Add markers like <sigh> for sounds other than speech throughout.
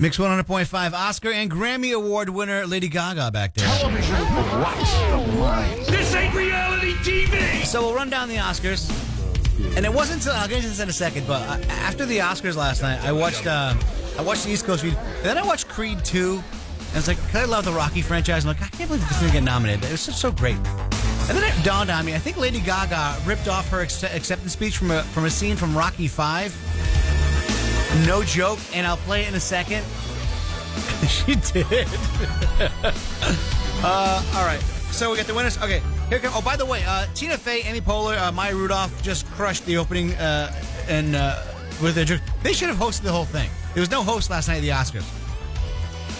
Mix 100.5 Oscar and Grammy Award winner Lady Gaga back there. Television for This ain't reality TV! So we'll run down the Oscars. And it wasn't until I'll get into this in a second, but uh, after the Oscars last night, I watched uh, I watched the East Coast Feed, and then I watched Creed 2, and it's like, 'cause I love the Rocky franchise. I'm like, I can't believe this didn't get nominated. It was just so great. And then it dawned on me, I think Lady Gaga ripped off her acceptance speech from a from a scene from Rocky 5. No joke, and I'll play it in a second. <laughs> she did. <laughs> uh, all right. So we got the winners. Okay, here come. Oh, by the way, uh, Tina Fey, Amy Poehler, uh, Maya Rudolph just crushed the opening uh, and uh, with their. jer- They should have hosted the whole thing. There was no host last night at the Oscars.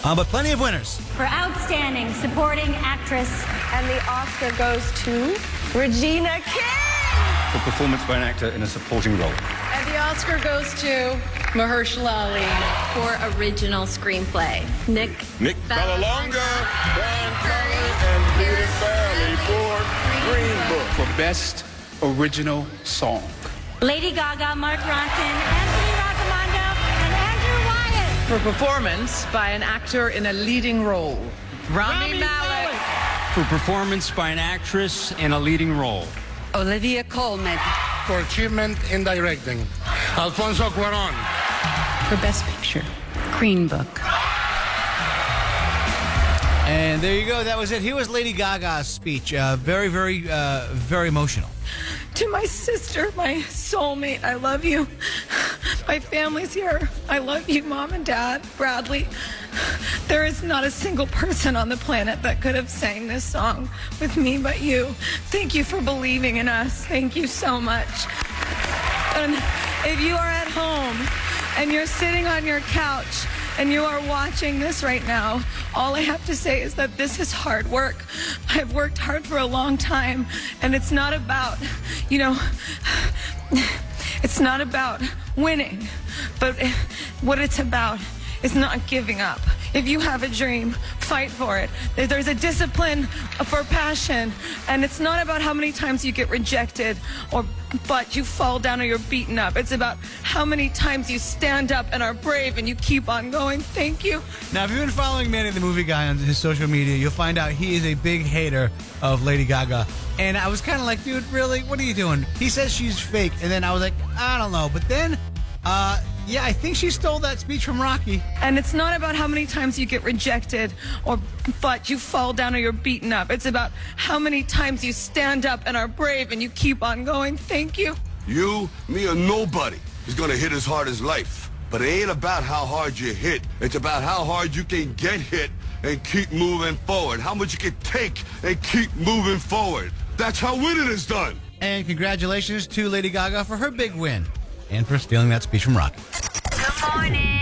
Uh, but plenty of winners. For outstanding supporting actress. And the Oscar goes to Regina King. for performance by an actor in a supporting role. And the Oscar goes to Mahershala Ali. for original screenplay. Nick Nick Vallelonga, Brian Currie, and Peter Farrelly for Green Book. for Best Original Song. Lady Gaga, Mark Ronson, Anthony Rossomando, and Andrew Wyatt. For performance by an actor in a leading role. Rami, Malek. For performance by an actress in a leading role. Olivia Colman. for achievement in directing. Alfonso Cuaron. For Best Picture. Green Book. And there you go. That was it. Here was Lady Gaga's speech. Uh, very, very, uh, very emotional. To my sister, my soulmate, I love you. My family's here. I love you, mom and dad, Bradley. There is not a single person on the planet that could have sang this song with me but you. Thank you for believing in us. Thank you so much. And if you are at home and you're sitting on your couch and you are watching this right now, all I have to say is that this is hard work. I've worked hard for a long time, and it's not about, you know, <sighs> it's not about winning, but what it's about is not giving up. If you have a dream, fight for it. There's a discipline for passion, and it's not about how many times you get rejected or but you fall down or you're beaten up. It's about how many times you stand up and are brave and you keep on going. Thank you. Now, if you've been following Manny the Movie Guy on his social media, you'll find out he is a big hater of Lady Gaga. And I was kind of like, dude, really? What are you doing? He says she's fake. And then I was like, I don't know. But then, uh, yeah, I think she stole that speech from Rocky. And it's not about how many times you get rejected or but you fall down or you're beaten up. It's about how many times you stand up and are brave and you keep on going. Thank you. You, me, or nobody is gonna hit as hard as life. But it ain't about how hard you hit. It's about how hard you can get hit and keep moving forward. How much you can take and keep moving forward. That's how winning is done. And congratulations to Lady Gaga for her big win and for stealing that speech from Rocky. Morning.